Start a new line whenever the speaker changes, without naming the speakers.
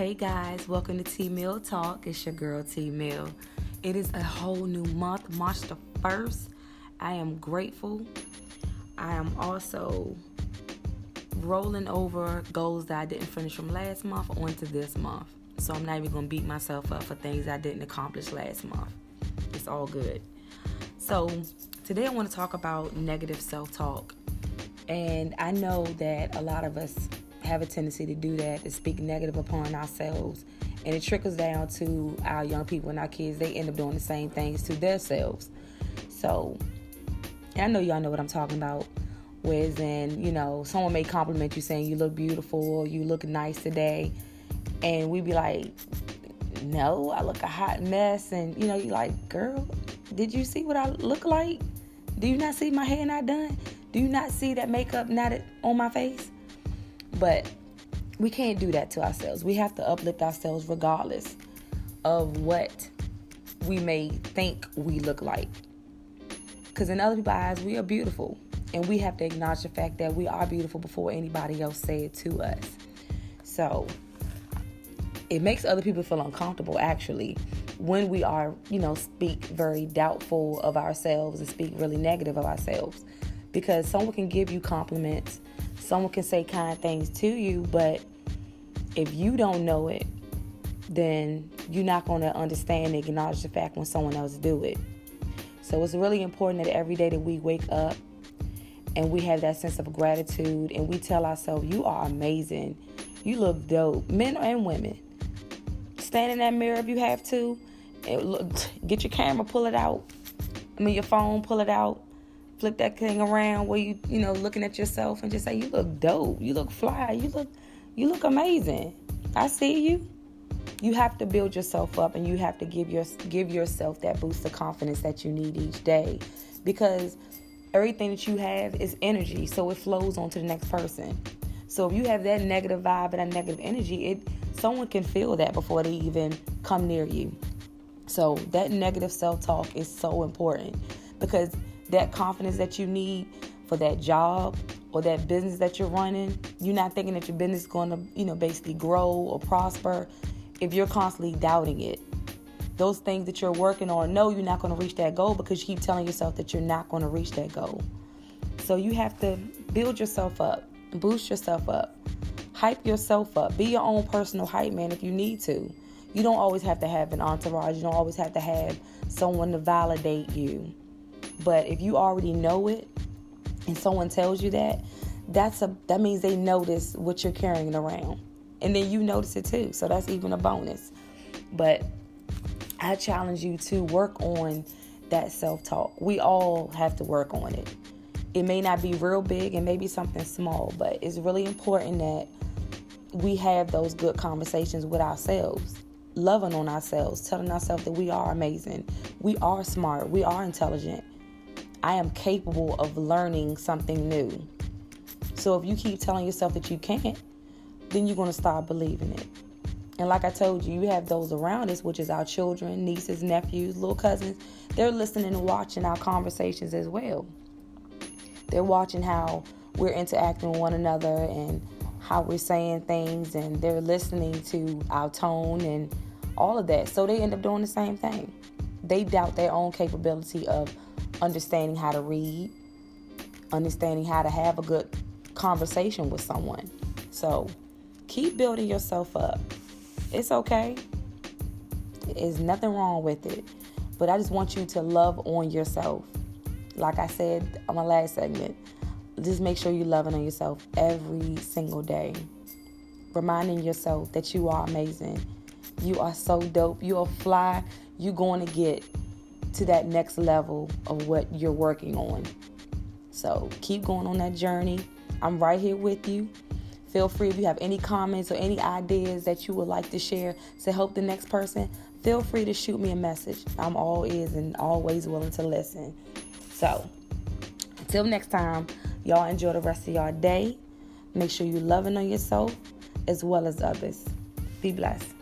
Hey guys, welcome to T Mill Talk. It's your girl T Mill. It is a whole new month, March the 1st. I am grateful. I am also rolling over goals that I didn't finish from last month onto this month. So I'm not even going to beat myself up for things I didn't accomplish last month. It's all good. So today I want to talk about negative self talk. And I know that a lot of us have a tendency to do that, to speak negative upon ourselves. And it trickles down to our young people and our kids. They end up doing the same things to themselves. So, I know y'all know what I'm talking about. Whereas in, you know, someone may compliment you saying you look beautiful you look nice today. And we be like, no, I look a hot mess. And, you know, you like, girl, did you see what I look like? Do you not see my hair not done? Do you not see that makeup not on my face? But we can't do that to ourselves. We have to uplift ourselves regardless of what we may think we look like. Because in other people's eyes, we are beautiful. And we have to acknowledge the fact that we are beautiful before anybody else say it to us. So it makes other people feel uncomfortable actually when we are, you know, speak very doubtful of ourselves and speak really negative of ourselves. Because someone can give you compliments Someone can say kind things to you, but if you don't know it, then you're not going to understand and acknowledge the fact when someone else do it. So it's really important that every day that we wake up and we have that sense of gratitude and we tell ourselves, "You are amazing. You look dope." Men and women. Stand in that mirror if you have to. Get your camera, pull it out. I mean, your phone, pull it out flip that thing around where you you know looking at yourself and just say you look dope. You look fly. You look you look amazing. I see you. You have to build yourself up and you have to give your give yourself that boost of confidence that you need each day because everything that you have is energy so it flows on to the next person. So if you have that negative vibe and that negative energy it someone can feel that before they even come near you. So that negative self-talk is so important because that confidence that you need for that job or that business that you're running, you're not thinking that your business is going to, you know, basically grow or prosper if you're constantly doubting it. Those things that you're working on, no, you're not going to reach that goal because you keep telling yourself that you're not going to reach that goal. So you have to build yourself up, boost yourself up, hype yourself up, be your own personal hype man if you need to. You don't always have to have an entourage, you don't always have to have someone to validate you. But if you already know it and someone tells you that, that's a that means they notice what you're carrying around. And then you notice it too. So that's even a bonus. But I challenge you to work on that self-talk. We all have to work on it. It may not be real big and maybe something small, but it's really important that we have those good conversations with ourselves, loving on ourselves, telling ourselves that we are amazing, we are smart, we are intelligent, I am capable of learning something new. So if you keep telling yourself that you can't, then you're going to start believing it. And like I told you, you have those around us, which is our children, nieces, nephews, little cousins. They're listening and watching our conversations as well. They're watching how we're interacting with one another and how we're saying things, and they're listening to our tone and all of that. So they end up doing the same thing. They doubt their own capability of understanding how to read, understanding how to have a good conversation with someone. So keep building yourself up. It's okay. There's nothing wrong with it. But I just want you to love on yourself. Like I said on my last segment, just make sure you're loving on yourself every single day. Reminding yourself that you are amazing. You are so dope. You are fly. You're going to get to that next level of what you're working on. So keep going on that journey. I'm right here with you. Feel free if you have any comments or any ideas that you would like to share to help the next person, feel free to shoot me a message. I'm all ears and always willing to listen. So, until next time, y'all enjoy the rest of your day. Make sure you're loving on yourself as well as others. Be blessed.